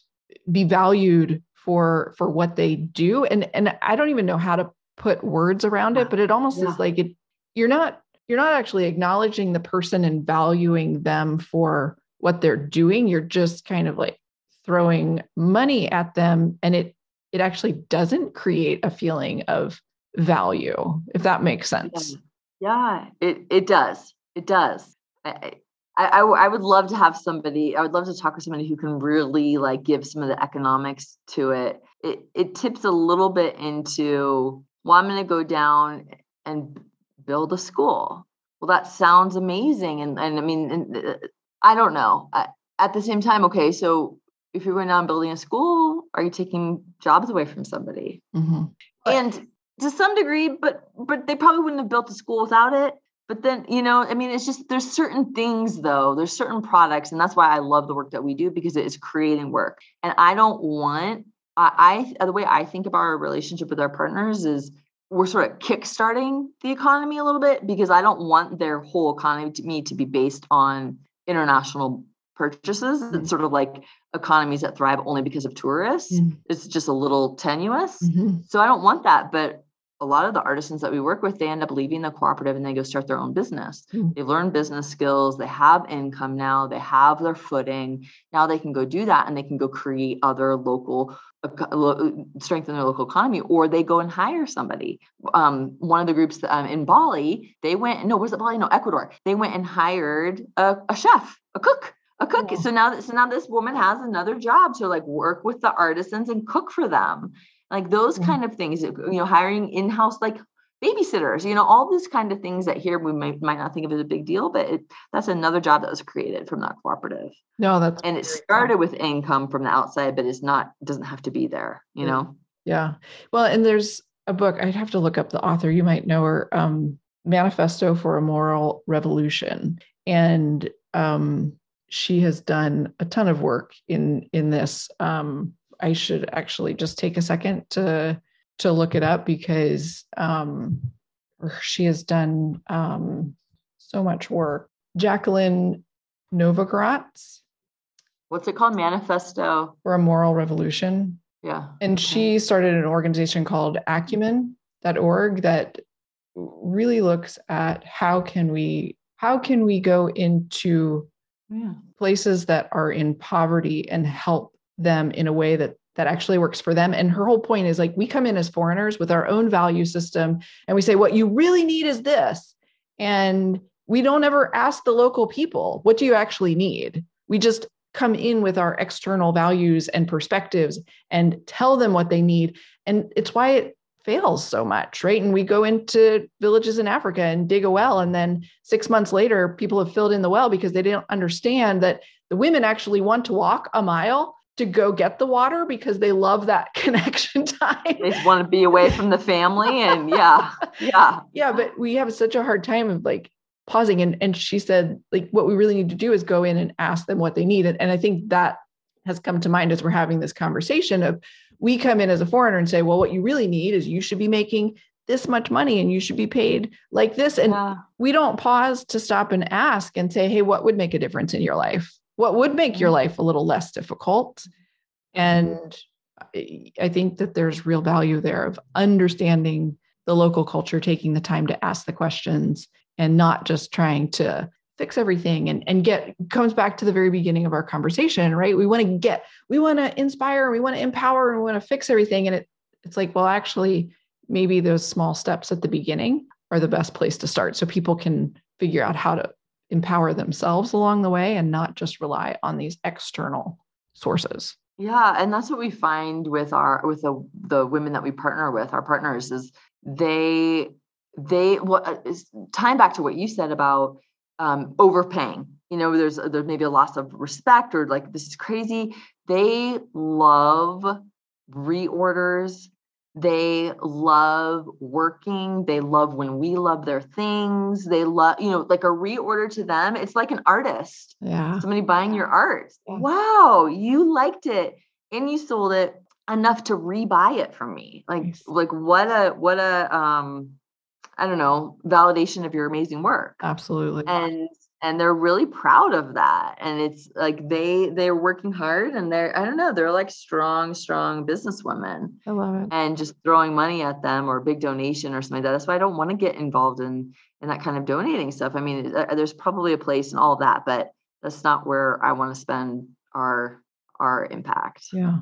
be valued for for what they do. And and I don't even know how to put words around it, but it almost yeah. is like it. You're not you're not actually acknowledging the person and valuing them for what they're doing. You're just kind of like throwing money at them and it it actually doesn't create a feeling of value if that makes sense. Yeah, yeah it it does. It does. I, I, I would love to have somebody i would love to talk to somebody who can really like give some of the economics to it. It, it tips a little bit into well i'm going to go down and build a school. Well that sounds amazing and, and i mean and, uh, i don't know I, at the same time okay so if you're going down building a school are you taking jobs away from somebody? Mm-hmm. and to some degree but but they probably wouldn't have built a school without it. But then you know i mean it's just there's certain things though there's certain products and that's why i love the work that we do because it is creating work. And i don't want I, I the way I think about our relationship with our partners is we're sort of kickstarting the economy a little bit because I don't want their whole economy to me to be based on international purchases. Mm-hmm. It's sort of like economies that thrive only because of tourists. Mm-hmm. It's just a little tenuous. Mm-hmm. So I don't want that. But a lot of the artisans that we work with, they end up leaving the cooperative and they go start their own business. Mm. They've learned business skills, they have income now, they have their footing. Now they can go do that and they can go create other local strengthen their local economy or they go and hire somebody. Um, one of the groups um, in bali they went no was it bali? No ecuador. They went and hired a, a chef a cook a cook. So now so now this woman has another job to like work with the artisans and cook for them. Like those mm-hmm. kind of things you know hiring in-house like babysitters you know all these kind of things that here we might, might not think of as a big deal but it, that's another job that was created from that cooperative. No that's and it started with income from the outside but it's not doesn't have to be there you know? yeah. Well and there's a book i'd have to look up the author you might know her um, manifesto for a moral revolution. And um, she has done a ton of work in in this. Um, I should actually just take a second to to look it up because um, she has done um, so much work. Jacqueline Novogratz. What's it called? Manifesto for a Moral Revolution. Yeah. And she started an organization called acumen.org that really looks at how can we how can we go into yeah. places that are in poverty and help them in a way that that actually works for them. And her whole point is like we come in as foreigners with our own value system and we say what you really need is this. And we don't ever ask the local people what do you actually need? We just come in with our external values and perspectives and tell them what they need. And it's why it fails so much right? And we go into villages in africa and dig a well and then 6 months later people have filled in the well because they didn't understand that the women actually want to walk a mile to go get the water because they love that connection time. They want to be away from the family and yeah. Yeah. Yeah, but we have such a hard time of like pausing and and she said like what we really need to do is go in and ask them what they need and, and I think that has come to mind as we're having this conversation of we come in as a foreigner and say well what you really need is you should be making this much money and you should be paid like this and yeah. we don't pause to stop and ask and say hey what would make a difference in your life what would make your mm-hmm. life a little less difficult. And i think that there's real value there of understanding the local culture taking the time to ask the questions and not just trying to fix everything and, and get comes back to the very beginning of our conversation right? We want to get we want to inspire we want to empower and we want to fix everything. And it it's like well actually maybe those small steps at the beginning are the best place to start so people can figure out how to empower themselves along the way and not just rely on these external sources. Yeah and that's what we find with our with the the women that we partner with our partners is they they what uh, time back to what you said about um overpaying you know there's there's maybe a loss of respect or like this is crazy. They love reorders they love working they love when we love their things they love you know like a reorder to them it's like an artist yeah. somebody buying your art. Yeah. wow you liked it and you sold it enough to rebuy it from me. Like nice. like what a what a um i don't know validation of your amazing work. Absolutely. And and they're really proud of that and it's like they they're working hard and they're i don't know they're like strong strong business women i love it and just throwing money at them or a big donation or something like that that's why i don't want to get involved in in that kind of donating stuff i mean uh, there's probably a place in all that but that's not where i want to spend our our impact. Yeah.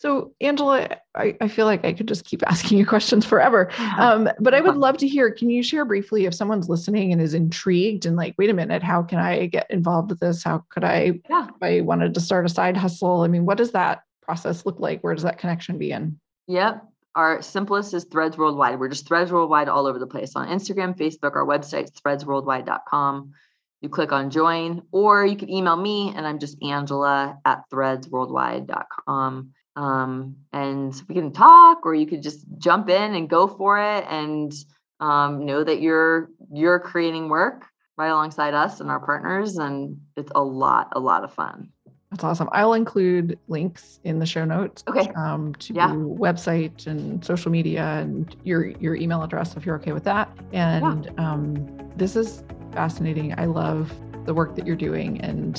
So, Angela, I, I feel like I could just keep asking you questions forever. Um, but I would love to hear can you share briefly if someone's listening and is intrigued and like, wait a minute, how can I get involved with this? How could I, yeah. if I wanted to start a side hustle? I mean, what does that process look like? Where does that connection begin? Yep. Our simplest is Threads Worldwide. We're just Threads Worldwide all over the place on Instagram, Facebook, our website, threadsworldwide.com. You click on join, or you can email me, and I'm just Angela at threadsworldwide.com um, and we can talk or you could just jump in and go for it and um, know that you're you're creating work right alongside us and our partners and it's a lot a lot of fun. That's awesome. I'll include links in the show notes okay. um, to yeah. website and social media and your your email address if you're okay with that. And yeah. um, this is fascinating. I love the work that you're doing and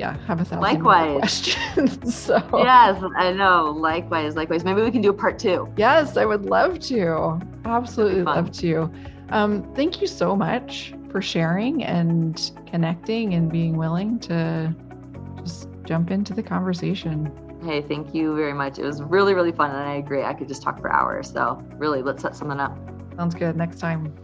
yeah, have a thousand likewise questions. so yes, I know. Likewise, likewise. Maybe we can do a part two. Yes, I would love to. Absolutely love to. Um, thank you so much for sharing and connecting and being willing to just jump into the conversation. Hey, thank you very much. It was really, really fun. And I agree. I could just talk for hours. So, really, let's set something up. Sounds good. Next time.